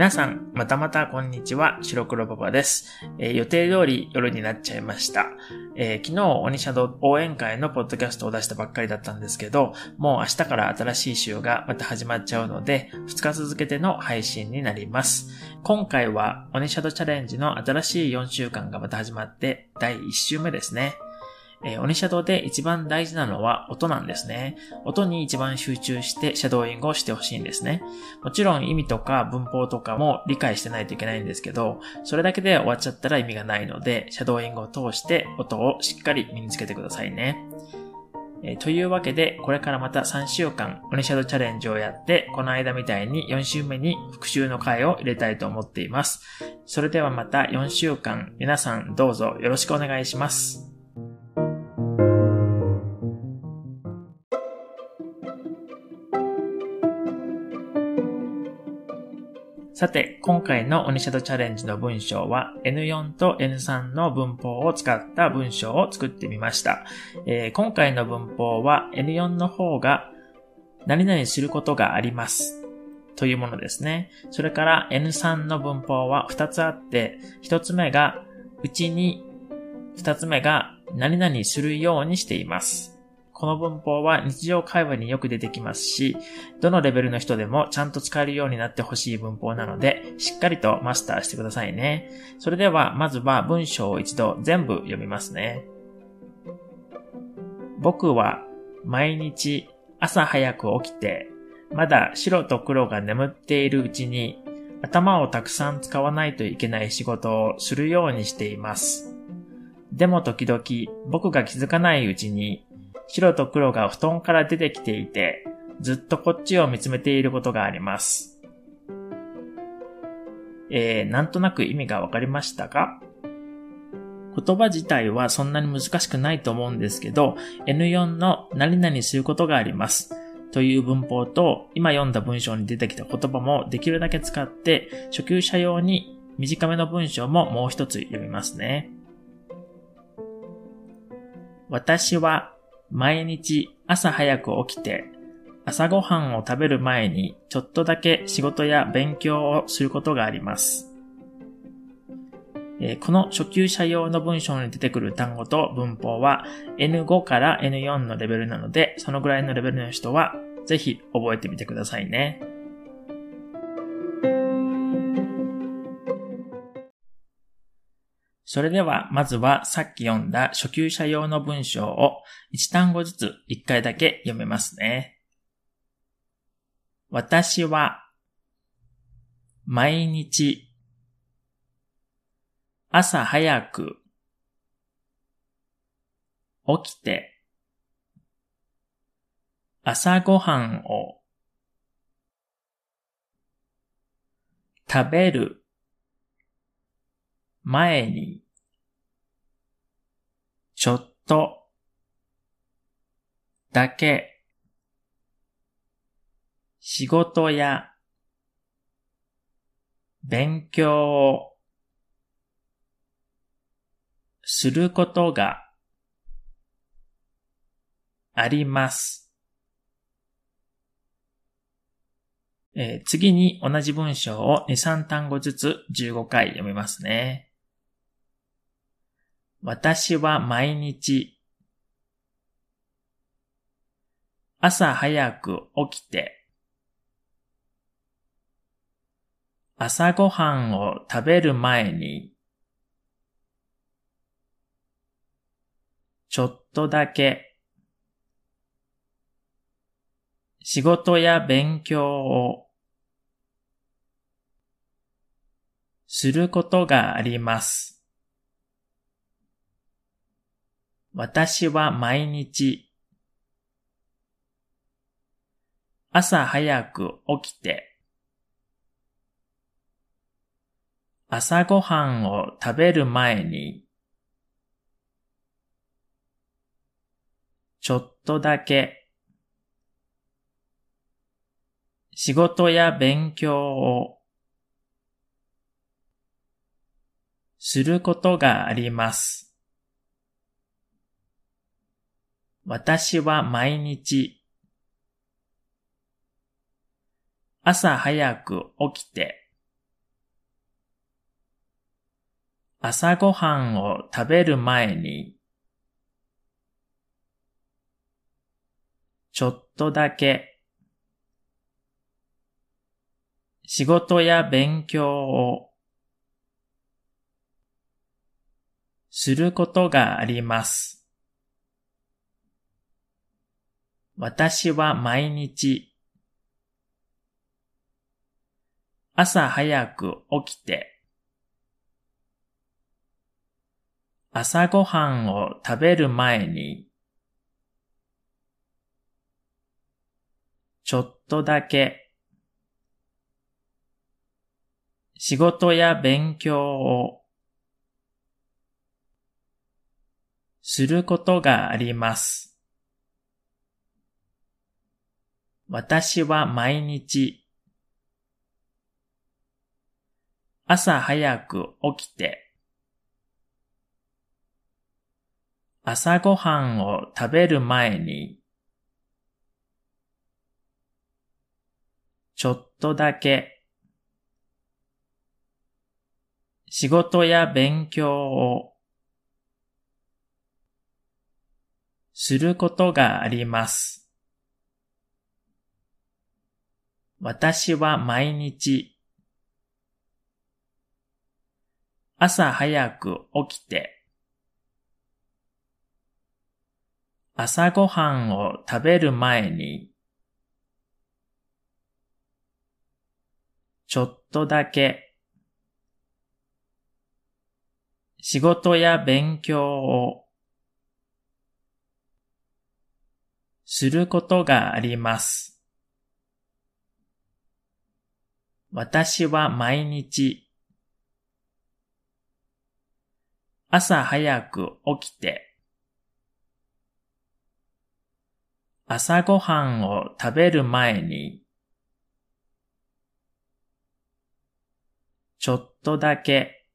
皆さん、またまたこんにちは、白黒パパです。えー、予定通り夜になっちゃいました。えー、昨日、オニシャドウ応援会のポッドキャストを出したばっかりだったんですけど、もう明日から新しい週がまた始まっちゃうので、2日続けての配信になります。今回は、オニシャドウチャレンジの新しい4週間がまた始まって、第1週目ですね。えー、鬼シャドウで一番大事なのは音なんですね。音に一番集中してシャドーイングをしてほしいんですね。もちろん意味とか文法とかも理解してないといけないんですけど、それだけで終わっちゃったら意味がないので、シャドーイングを通して音をしっかり身につけてくださいね。えー、というわけで、これからまた3週間、オニシャドウチャレンジをやって、この間みたいに4週目に復習の回を入れたいと思っています。それではまた4週間、皆さんどうぞよろしくお願いします。さて、今回のオニシャドチャレンジの文章は N4 と N3 の文法を使った文章を作ってみました。えー、今回の文法は N4 の方が何々することがありますというものですね。それから N3 の文法は2つあって、1つ目がうちに、2つ目が何々するようにしています。この文法は日常会話によく出てきますし、どのレベルの人でもちゃんと使えるようになってほしい文法なので、しっかりとマスターしてくださいね。それでは、まずは文章を一度全部読みますね。僕は毎日朝早く起きて、まだ白と黒が眠っているうちに頭をたくさん使わないといけない仕事をするようにしています。でも時々僕が気づかないうちに白と黒が布団から出てきていて、ずっとこっちを見つめていることがあります。えー、なんとなく意味がわかりましたか？言葉自体はそんなに難しくないと思うんですけど、N4 の何々することがあります。という文法と、今読んだ文章に出てきた言葉もできるだけ使って、初級者用に短めの文章ももう一つ読みますね。私は毎日朝早く起きて朝ごはんを食べる前にちょっとだけ仕事や勉強をすることがあります。この初級者用の文章に出てくる単語と文法は N5 から N4 のレベルなので、そのぐらいのレベルの人はぜひ覚えてみてくださいね。それでは、まずはさっき読んだ初級者用の文章を1単語ずつ1回だけ読めますね。私は、毎日、朝早く、起きて、朝ごはんを、食べる、前に、ちょっと、だけ、仕事や、勉強を、することが、あります。えー、次に同じ文章を2、3単語ずつ15回読みますね。私は毎日朝早く起きて朝ごはんを食べる前にちょっとだけ仕事や勉強をすることがあります。私は毎日朝早く起きて朝ごはんを食べる前にちょっとだけ仕事や勉強をすることがあります。私は毎日朝早く起きて朝ごはんを食べる前に、ちょっとだけ、仕事や勉強をすることがあります。私は毎日朝早く起きて朝ごはんを食べる前に、ちょっとだけ、仕事や勉強をすることがあります。私は毎日朝早く起きて朝ごはんを食べる前に、ちょっとだけ、仕事や勉強をすることがあります。私は毎日朝早く起きて朝ごはんを食べる前に、ちょっとだけ、仕事や勉強をすることがあります。私は毎日朝早く起きて朝ごはんを食べる前に、ちょっとだけ、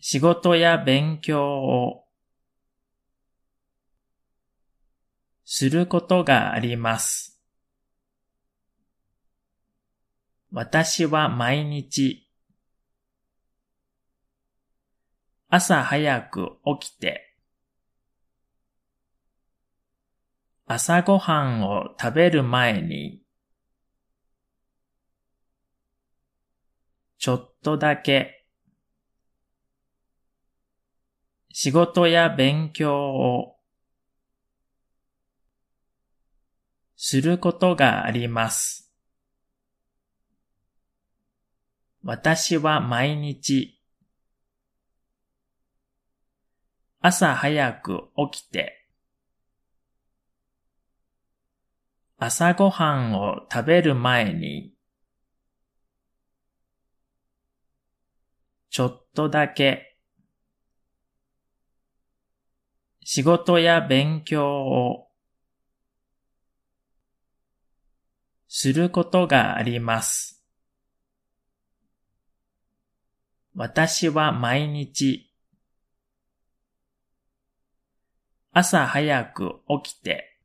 仕事や勉強をすることがあります。私は毎日朝早く起きて朝ごはんを食べる前に、ちょっとだけ、仕事や勉強をすることがあります。私は毎日朝早く起きて朝ごはんを食べる前に、ちょっとだけ、仕事や勉強をすることがあります。私は毎日朝早く起きて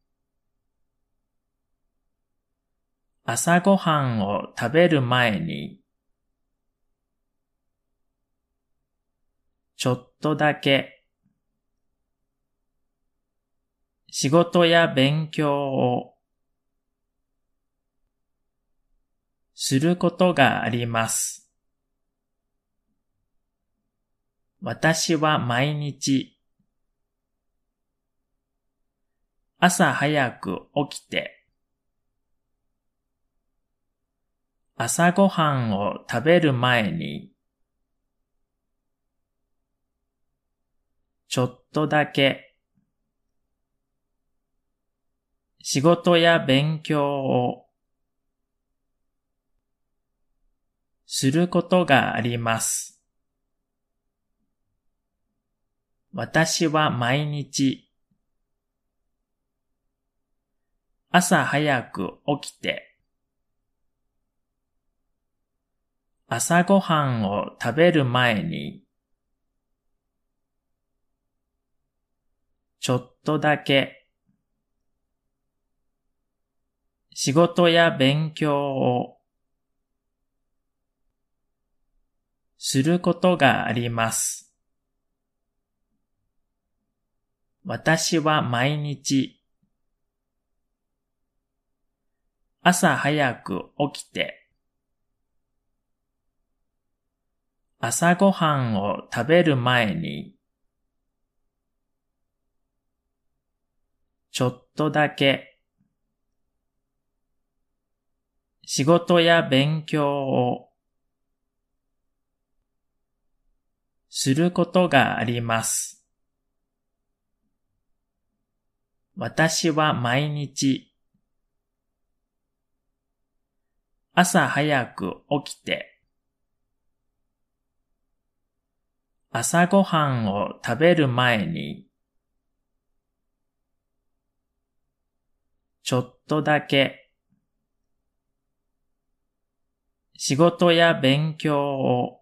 朝ごはんを食べる前に、ちょっとだけ、仕事や勉強をすることがあります。私は毎日朝早く起きて朝ごはんを食べる前に、ちょっとだけ、仕事や勉強をすることがあります。私は毎日朝早く起きて朝ごはんを食べる前に、ちょっとだけ、仕事や勉強をすることがあります。私は毎日朝早く起きて朝ごはんを食べる前にちょっとだけ仕事や勉強をすることがあります。私は毎日朝早く起きて朝ごはんを食べる前にちょっとだけ仕事や勉強を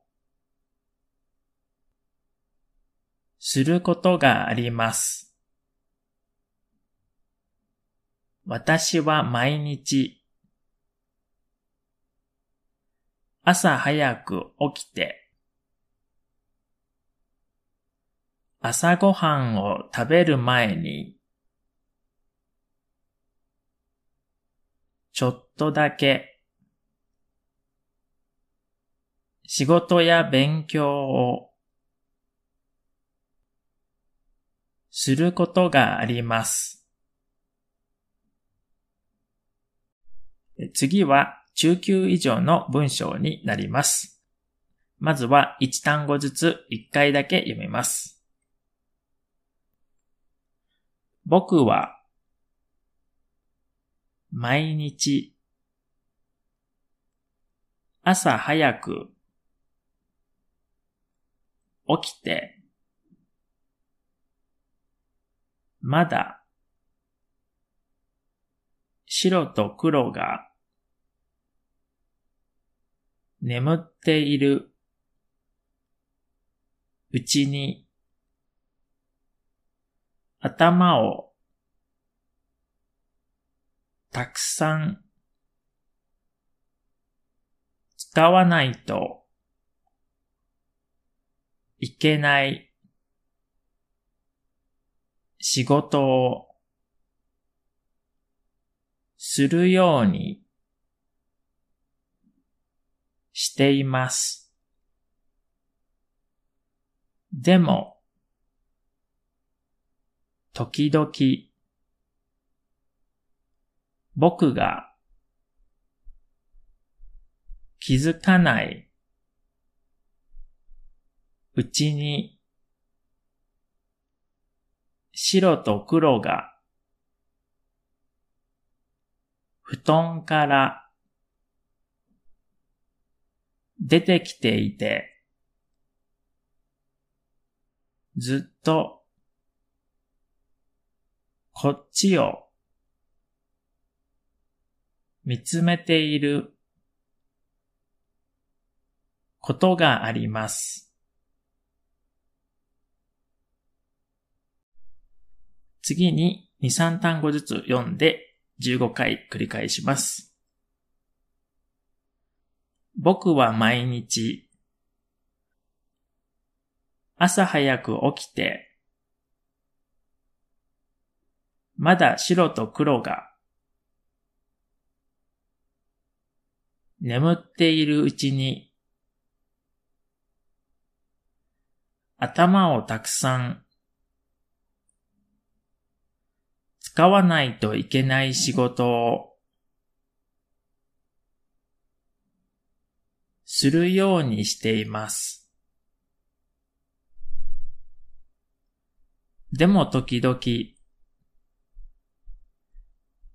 することがあります。私は毎日朝早く起きて朝ごはんを食べる前にちょっとだけ仕事や勉強をすることがあります。次は中級以上の文章になります。まずは1単語ずつ1回だけ読みます。僕は毎日朝早く起きてまだ白と黒が眠っているうちに頭をたくさん使わないといけない仕事をするようにしています。でも、時々、僕が気づかないうちに白と黒が布団から出てきていて、ずっとこっちを見つめていることがあります。次に2、3単語ずつ読んで15回繰り返します。僕は毎日朝早く起きてまだ白と黒が眠っているうちに頭をたくさん使わないといけない仕事をするようにしています。でも時々、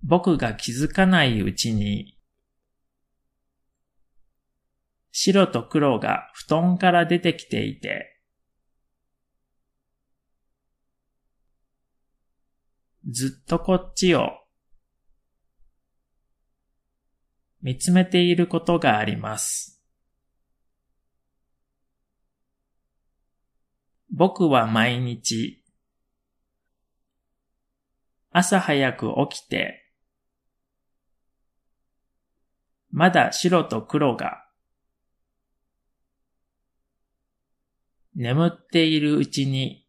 僕が気づかないうちに、白と黒が布団から出てきていて、ずっとこっちを見つめていることがあります。僕は毎日朝早く起きてまだ白と黒が眠っているうちに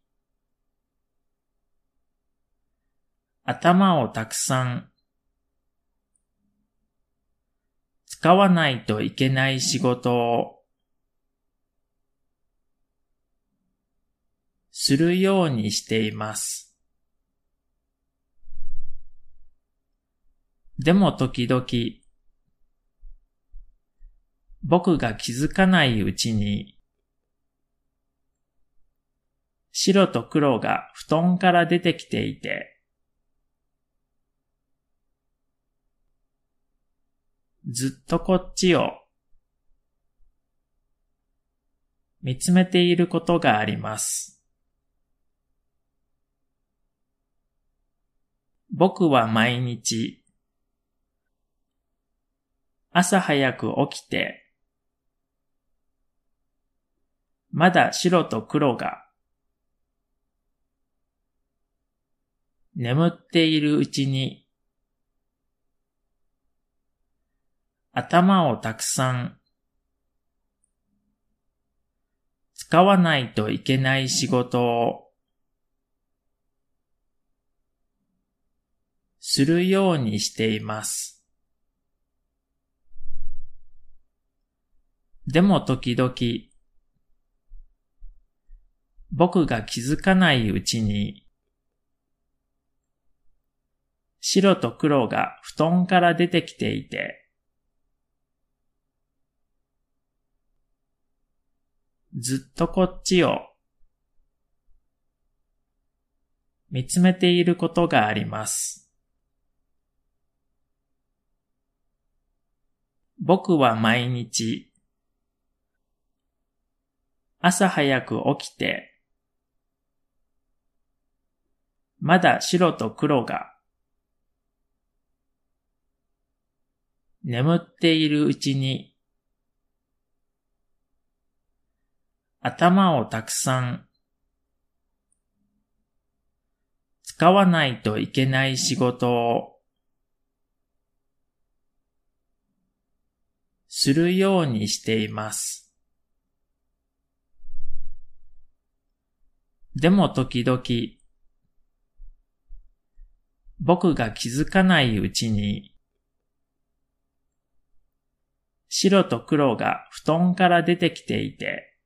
頭をたくさん使わないといけない仕事をするようにしています。でも時々僕が気づかないうちに白と黒が布団から出てきていてずっとこっちを見つめていることがあります。僕は毎日朝早く起きてまだ白と黒が眠っているうちに頭をたくさん使わないといけない仕事をするようにしています。でも時々僕が気づかないうちに白と黒が布団から出てきていてずっとこっちを見つめていることがあります。僕は毎日朝早く起きてまだ白と黒が眠っているうちに頭をたくさん使わないといけない仕事をするようにしています。でも時々僕が気づかないうちに白と黒が布団から出てきていて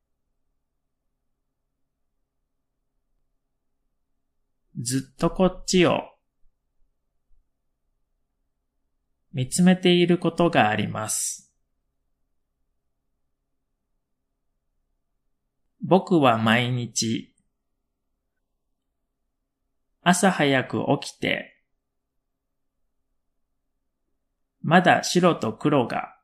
ずっとこっちを見つめていることがあります。僕は毎日朝早く起きてまだ白と黒が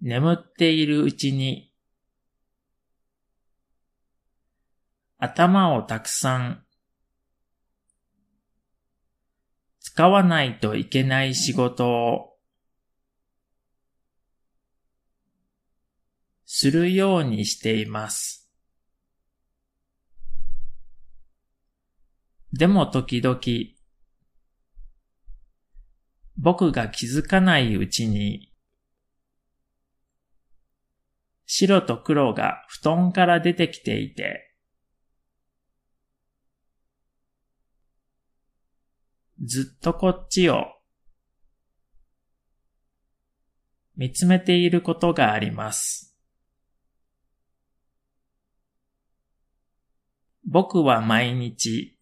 眠っているうちに頭をたくさん使わないといけない仕事をするようにしています。でも時々僕が気づかないうちに白と黒が布団から出てきていてずっとこっちを見つめていることがあります。僕は毎日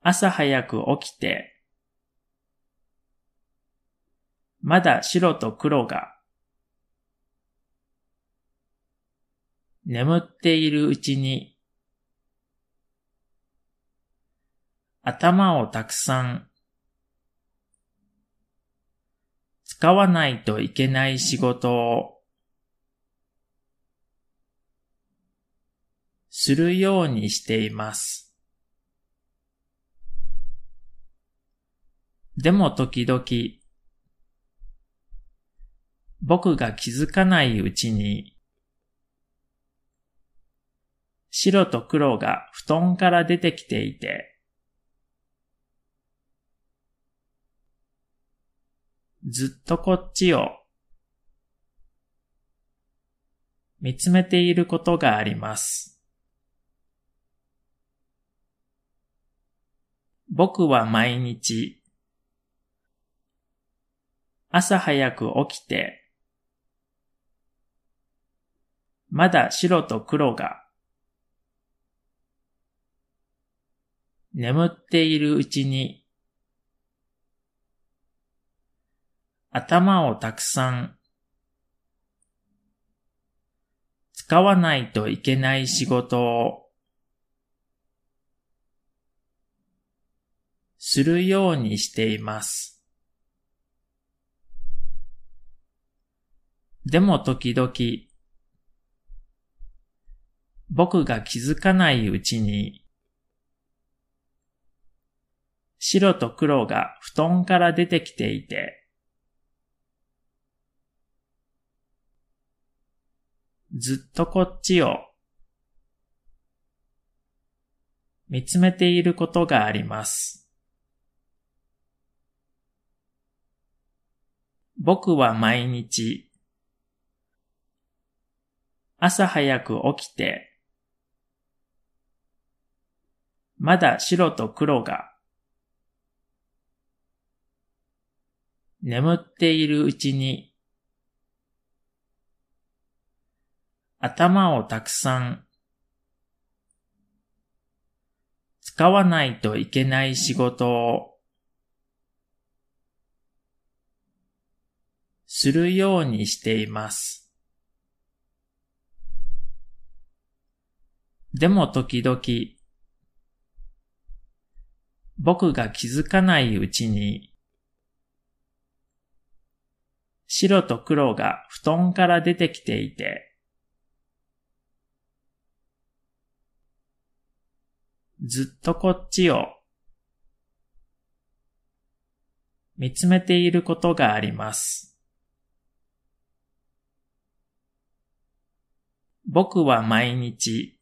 朝早く起きてまだ白と黒が眠っているうちに頭をたくさん使わないといけない仕事をするようにしています。でも時々僕が気づかないうちに白と黒が布団から出てきていてずっとこっちを見つめていることがあります。僕は毎日朝早く起きてまだ白と黒が眠っているうちに頭をたくさん使わないといけない仕事をするようにしています。でも時々僕が気づかないうちに白と黒が布団から出てきていてずっとこっちを見つめていることがあります。僕は毎日朝早く起きてまだ白と黒が眠っているうちに頭をたくさん使わないといけない仕事をするようにしています。でも時々僕が気づかないうちに白と黒が布団から出てきていてずっとこっちを見つめていることがあります。僕は毎日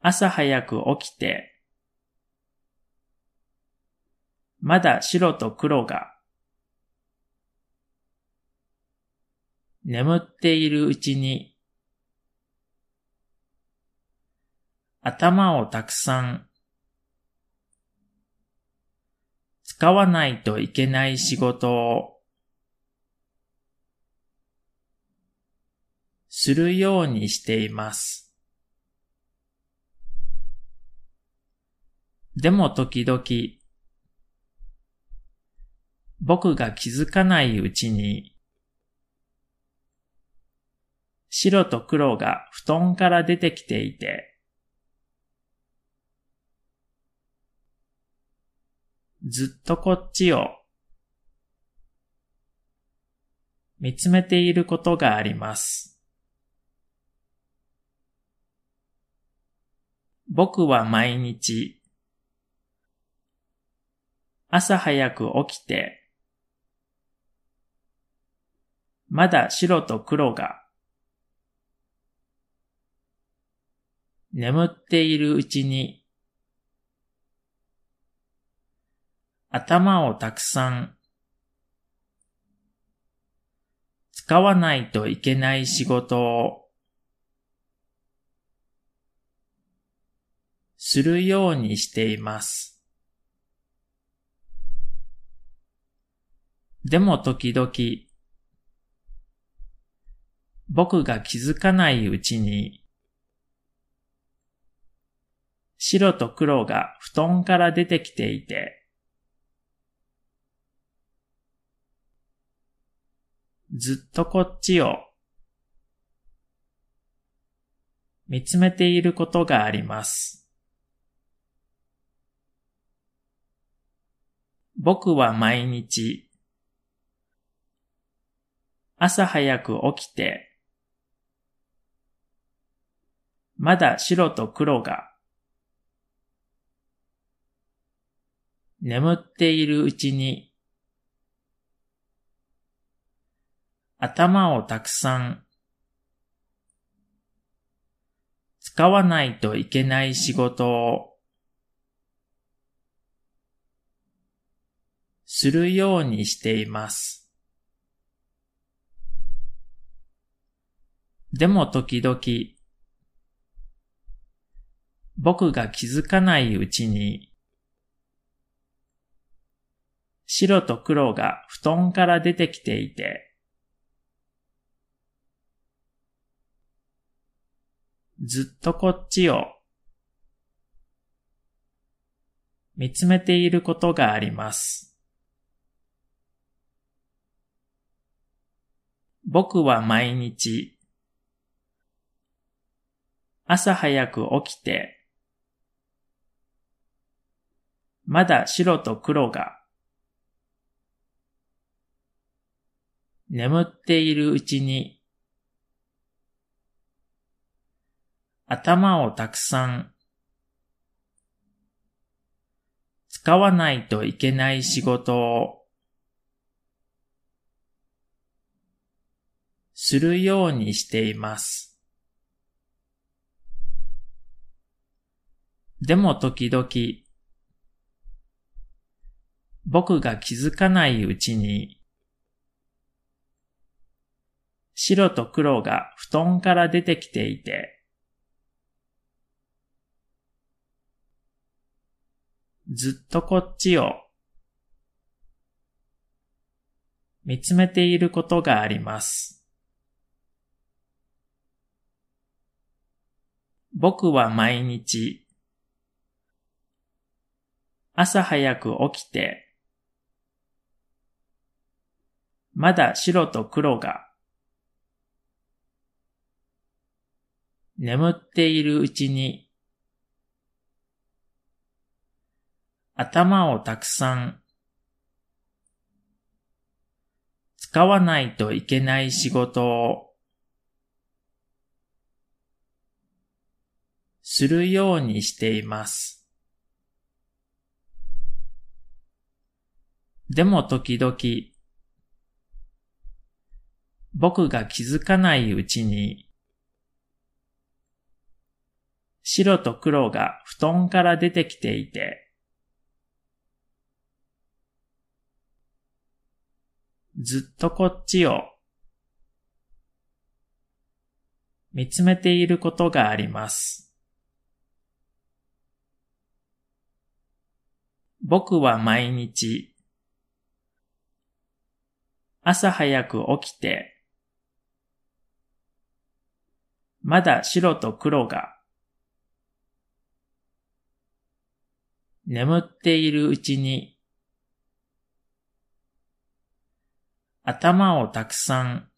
朝早く起きてまだ白と黒が眠っているうちに頭をたくさん使わないといけない仕事をするようにしています。でも時々僕が気づかないうちに白と黒が布団から出てきていてずっとこっちを見つめていることがあります。僕は毎日朝早く起きてまだ白と黒が眠っているうちに頭をたくさん使わないといけない仕事をするようにしています。でも時々僕が気づかないうちに白と黒が布団から出てきていてずっとこっちを見つめていることがあります。僕は毎日朝早く起きてまだ白と黒が眠っているうちに頭をたくさん使わないといけない仕事をするようにしています。でも時々、僕が気づかないうちに、白と黒が布団から出てきていて、ずっとこっちを見つめていることがあります。僕は毎日朝早く起きてまだ白と黒が眠っているうちに頭をたくさん使わないといけない仕事をするようにしています。でも時々僕が気づかないうちに白と黒が布団から出てきていてずっとこっちを見つめていることがあります。僕は毎日朝早く起きてまだ白と黒が眠っているうちに頭をたくさん使わないといけない仕事をするようにしています。でも時々僕が気づかないうちに白と黒が布団から出てきていてずっとこっちを見つめていることがあります。僕は毎日朝早く起きてまだ白と黒が眠っているうちに頭をたくさん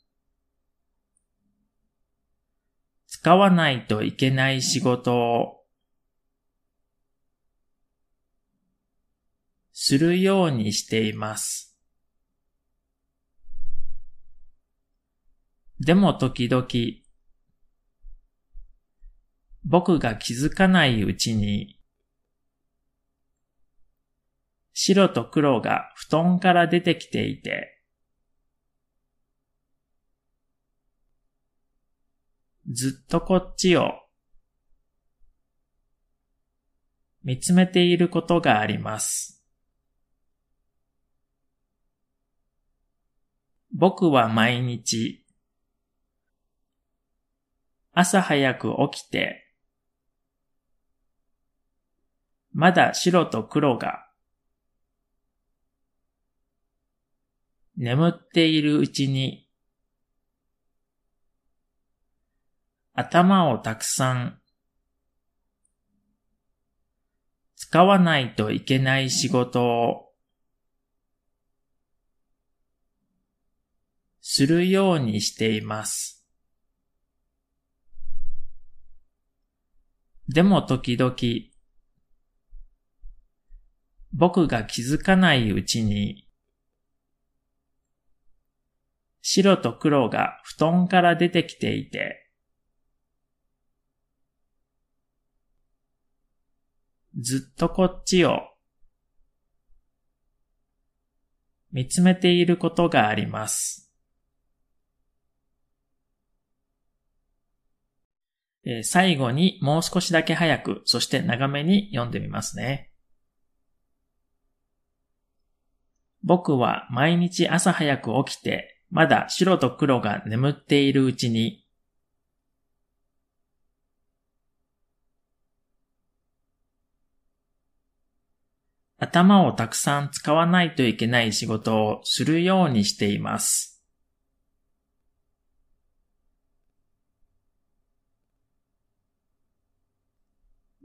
使わないといけない仕事をするようにしています。でも時々僕が気づかないうちに白と黒が布団から出てきていてずっとこっちを見つめていることがあります。僕は毎日朝早く起きてまだ白と黒が眠っているうちに頭をたくさん使わないといけない仕事をするようにしています。でも時々僕が気づかないうちに白と黒が布団から出てきていてずっとこっちを見つめていることがあります。え、最後にもう少しだけ早く、そして長めに読んでみますね。僕は毎日朝早く起きて、まだ白と黒が眠っているうちに、頭をたくさん使わないといけない仕事をするようにしています。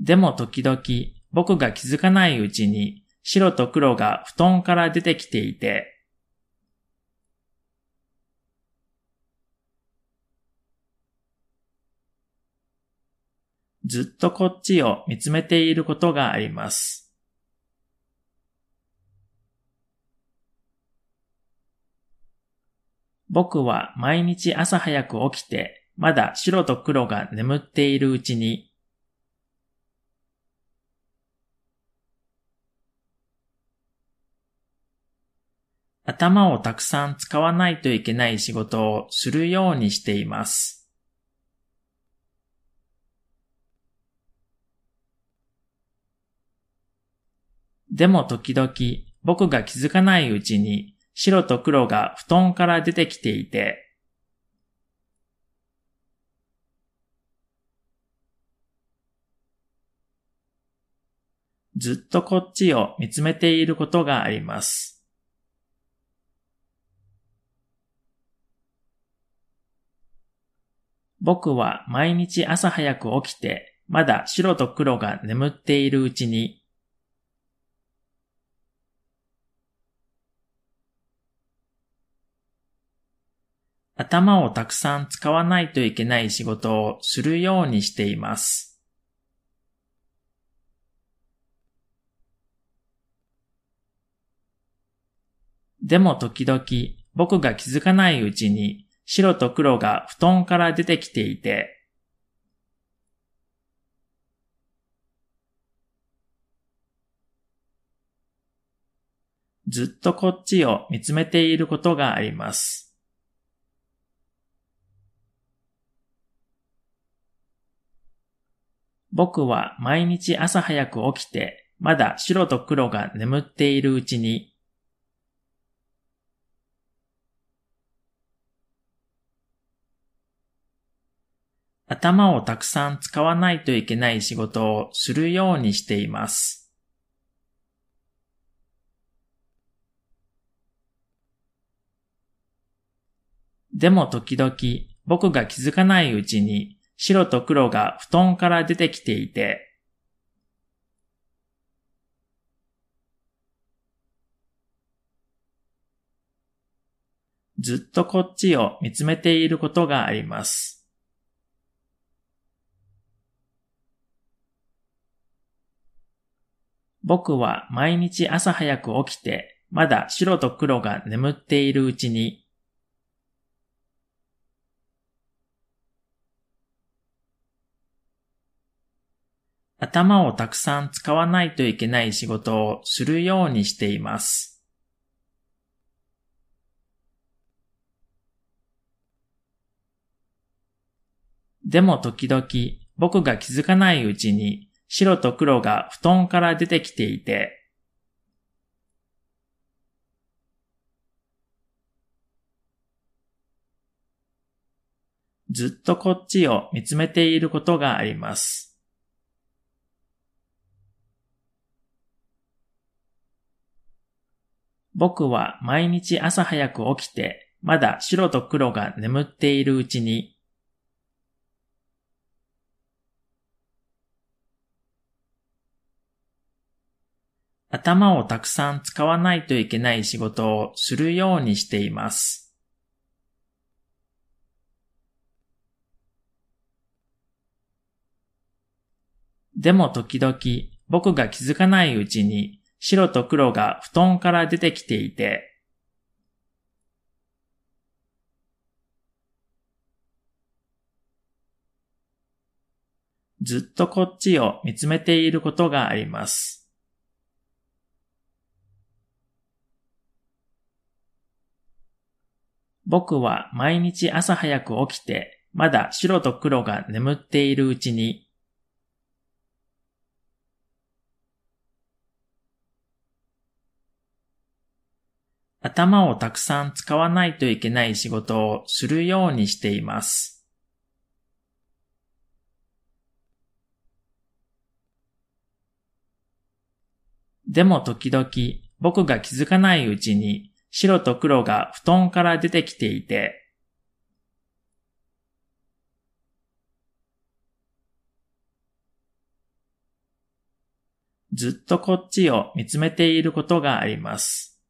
でも時々僕が気づかないうちに白と黒が布団から出てきていて、ずっとこっちを見つめていることがあります。僕は毎日朝早く起きて、まだ白と黒が眠っているうちに、頭をたくさん使わないといけない仕事をするようにしています。でも時々僕が気づかないうちに白と黒が布団から出てきていて、ずっとこっちを見つめていることがあります。僕は毎日朝早く起きて、まだ白と黒が眠っているうちに、頭をたくさん使わないといけない仕事をするようにしています。でも時々僕が気づかないうちに白と黒が布団から出てきていて、ずっとこっちを見つめていることがあります。僕は毎日朝早く起きて、まだ白と黒が眠っているうちに、頭をたくさん使わないといけない仕事をするようにしています。でも時々僕が気づかないうちに白と黒が布団から出てきていて、ずっとこっちを見つめていることがあります。僕は毎日朝早く起きて、まだ白と黒が眠っているうちに、頭をたくさん使わないといけない仕事をするようにしています。でも時々僕が気づかないうちに白と黒が布団から出てきていて、ずっとこっちを見つめていることがあります。僕は毎日朝早く起きて、まだ白と黒が眠っているうちに、頭をたくさん使わないといけない仕事をするようにしています。でも時々僕が気づかないうちに白と黒が布団から出てきていて、ずっとこっちを見つめていることがあります。僕は毎日朝早く起きて、まだ白と黒が眠っているうちに、頭をたくさん使わないといけない仕事をするようにしています。でも時々僕が気づかないうちに白と黒が布団から出てきていて、ずっとこっちを見つめていることがあります。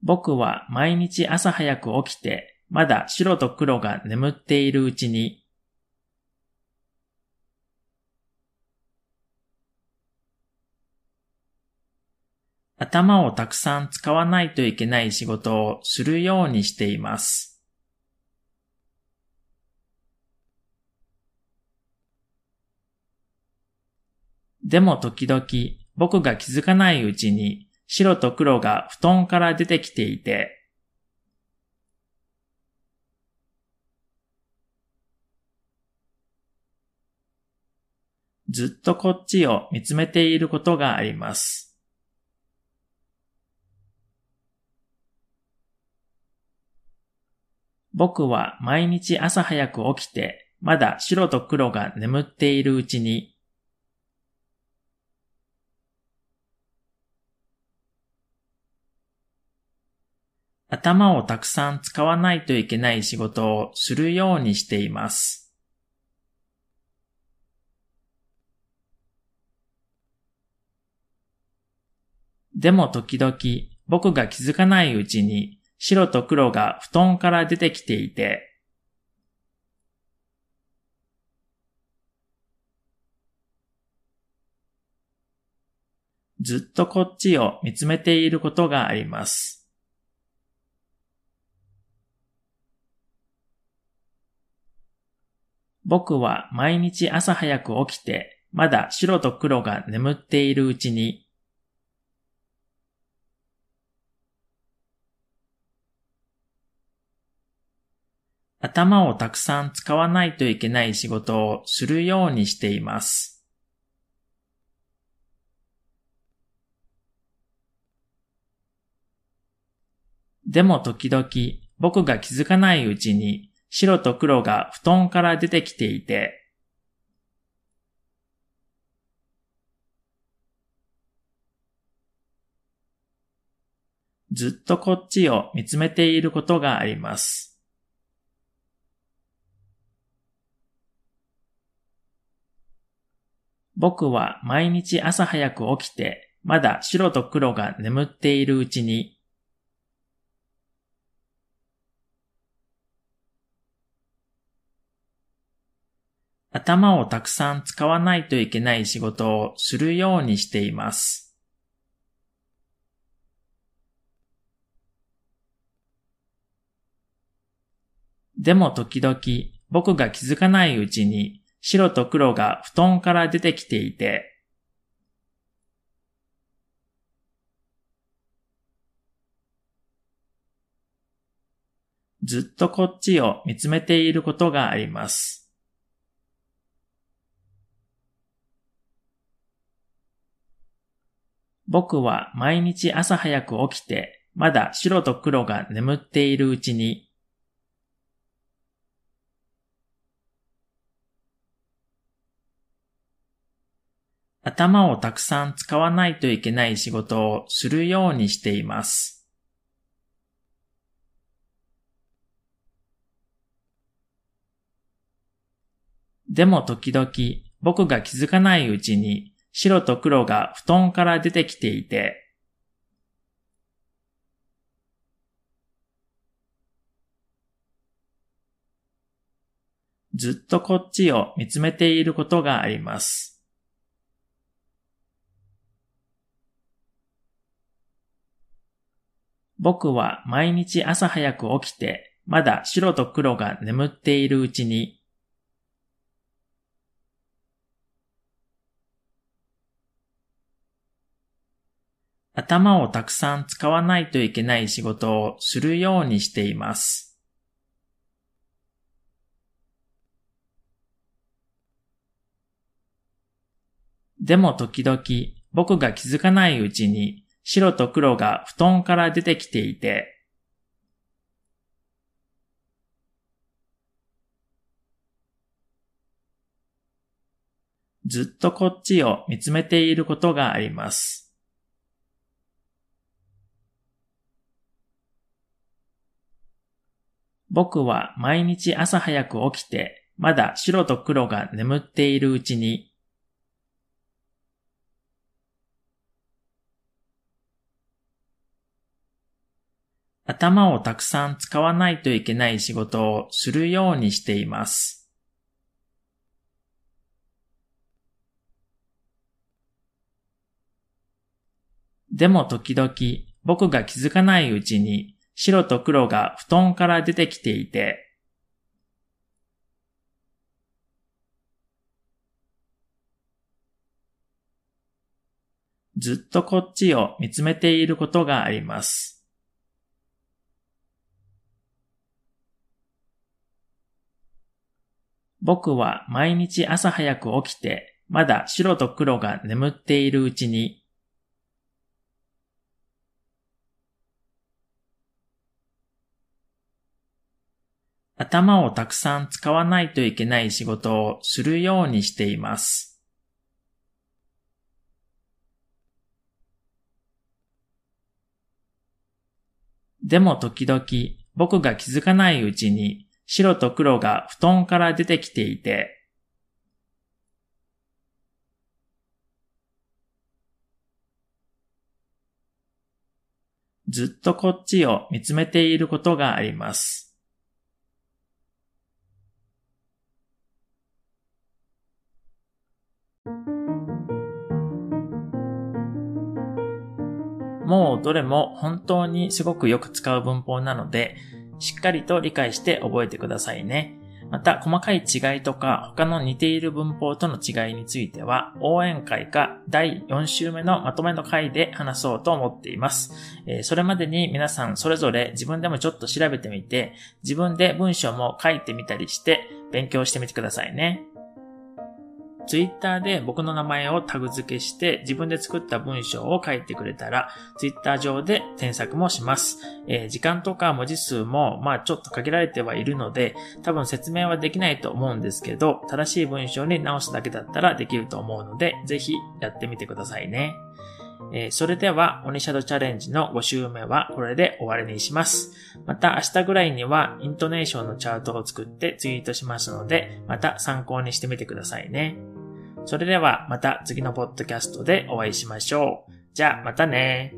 僕は毎日朝早く起きて、まだ白と黒が眠っているうちに、頭をたくさん使わないといけない仕事をするようにしています。でも時々僕が気づかないうちに白と黒が布団から出てきていて、ずっとこっちを見つめていることがあります。僕は毎日朝早く起きて、まだ白と黒が眠っているうちに頭をたくさん使わないといけない仕事をするようにしています。でも時々僕が気づかないうちに白と黒が布団から出てきていて、ずっとこっちを見つめていることがあります。僕は毎日朝早く起きて、まだ白と黒が眠っているうちに、頭をたくさん使わないといけない仕事をするようにしています。でも時々僕が気づかないうちに白と黒が布団から出てきていて、ずっとこっちを見つめていることがあります。僕は毎日朝早く起きて、まだ白と黒が眠っているうちに、頭をたくさん使わないといけない仕事をするようにしています。でも時々僕が気づかないうちに白と黒が布団から出てきていて、ずっとこっちを見つめていることがあります。僕は毎日朝早く起きて、まだ白と黒が眠っているうちに、頭をたくさん使わないといけない仕事をするようにしています。でも時々僕が気づかないうちに白と黒が布団から出てきていて、ずっとこっちを見つめていることがあります。僕は毎日朝早く起きて、まだ白と黒が眠っているうちに頭をたくさん使わないといけない仕事をするようにしています。でも時々僕が気づかないうちに白と黒が布団から出てきていて、ずっとこっちを見つめていることがあります。僕は毎日朝早く起きて、まだ白と黒が眠っているうちに、頭をたくさん使わないといけない仕事をするようにしています。でも時々僕が気づかないうちに白と黒が布団から出てきていて、ずっとこっちを見つめていることがあります。僕は毎日朝早く起きて、まだ白と黒が眠っているうちに、頭をたくさん使わないといけない仕事をするようにしています。でも時々僕が気づかないうちに白と黒が布団から出てきていて、ずっとこっちを見つめていることがあります。もうどれも本当にすごくよく使う文法なので、しっかりと理解して覚えてくださいね。また、細かい違いとか他の似ている文法との違いについては、応援会か第4週目のまとめの回で話そうと思っています。え、それまでに皆さんそれぞれ自分でもちょっと調べてみて、自分で文章も書いてみたりして勉強してみてくださいね。ツイッターで僕の名前をタグ付けして自分で作った文章を書いてくれたら、ツイッター上で添削もします。えー、時間とか文字数も、まあちょっと限られてはいるので、多分説明はできないと思うんですけど、正しい文章に直すだけだったらできると思うので、ぜひやってみてくださいね。えー、それでは、オニシャドチャレンジの5週目はこれで終わりにします。また明日ぐらいにはイントネーションのチャートを作ってツイートしますので、また参考にしてみてくださいね。それではまた次のポッドキャストでお会いしましょう。じゃあまたね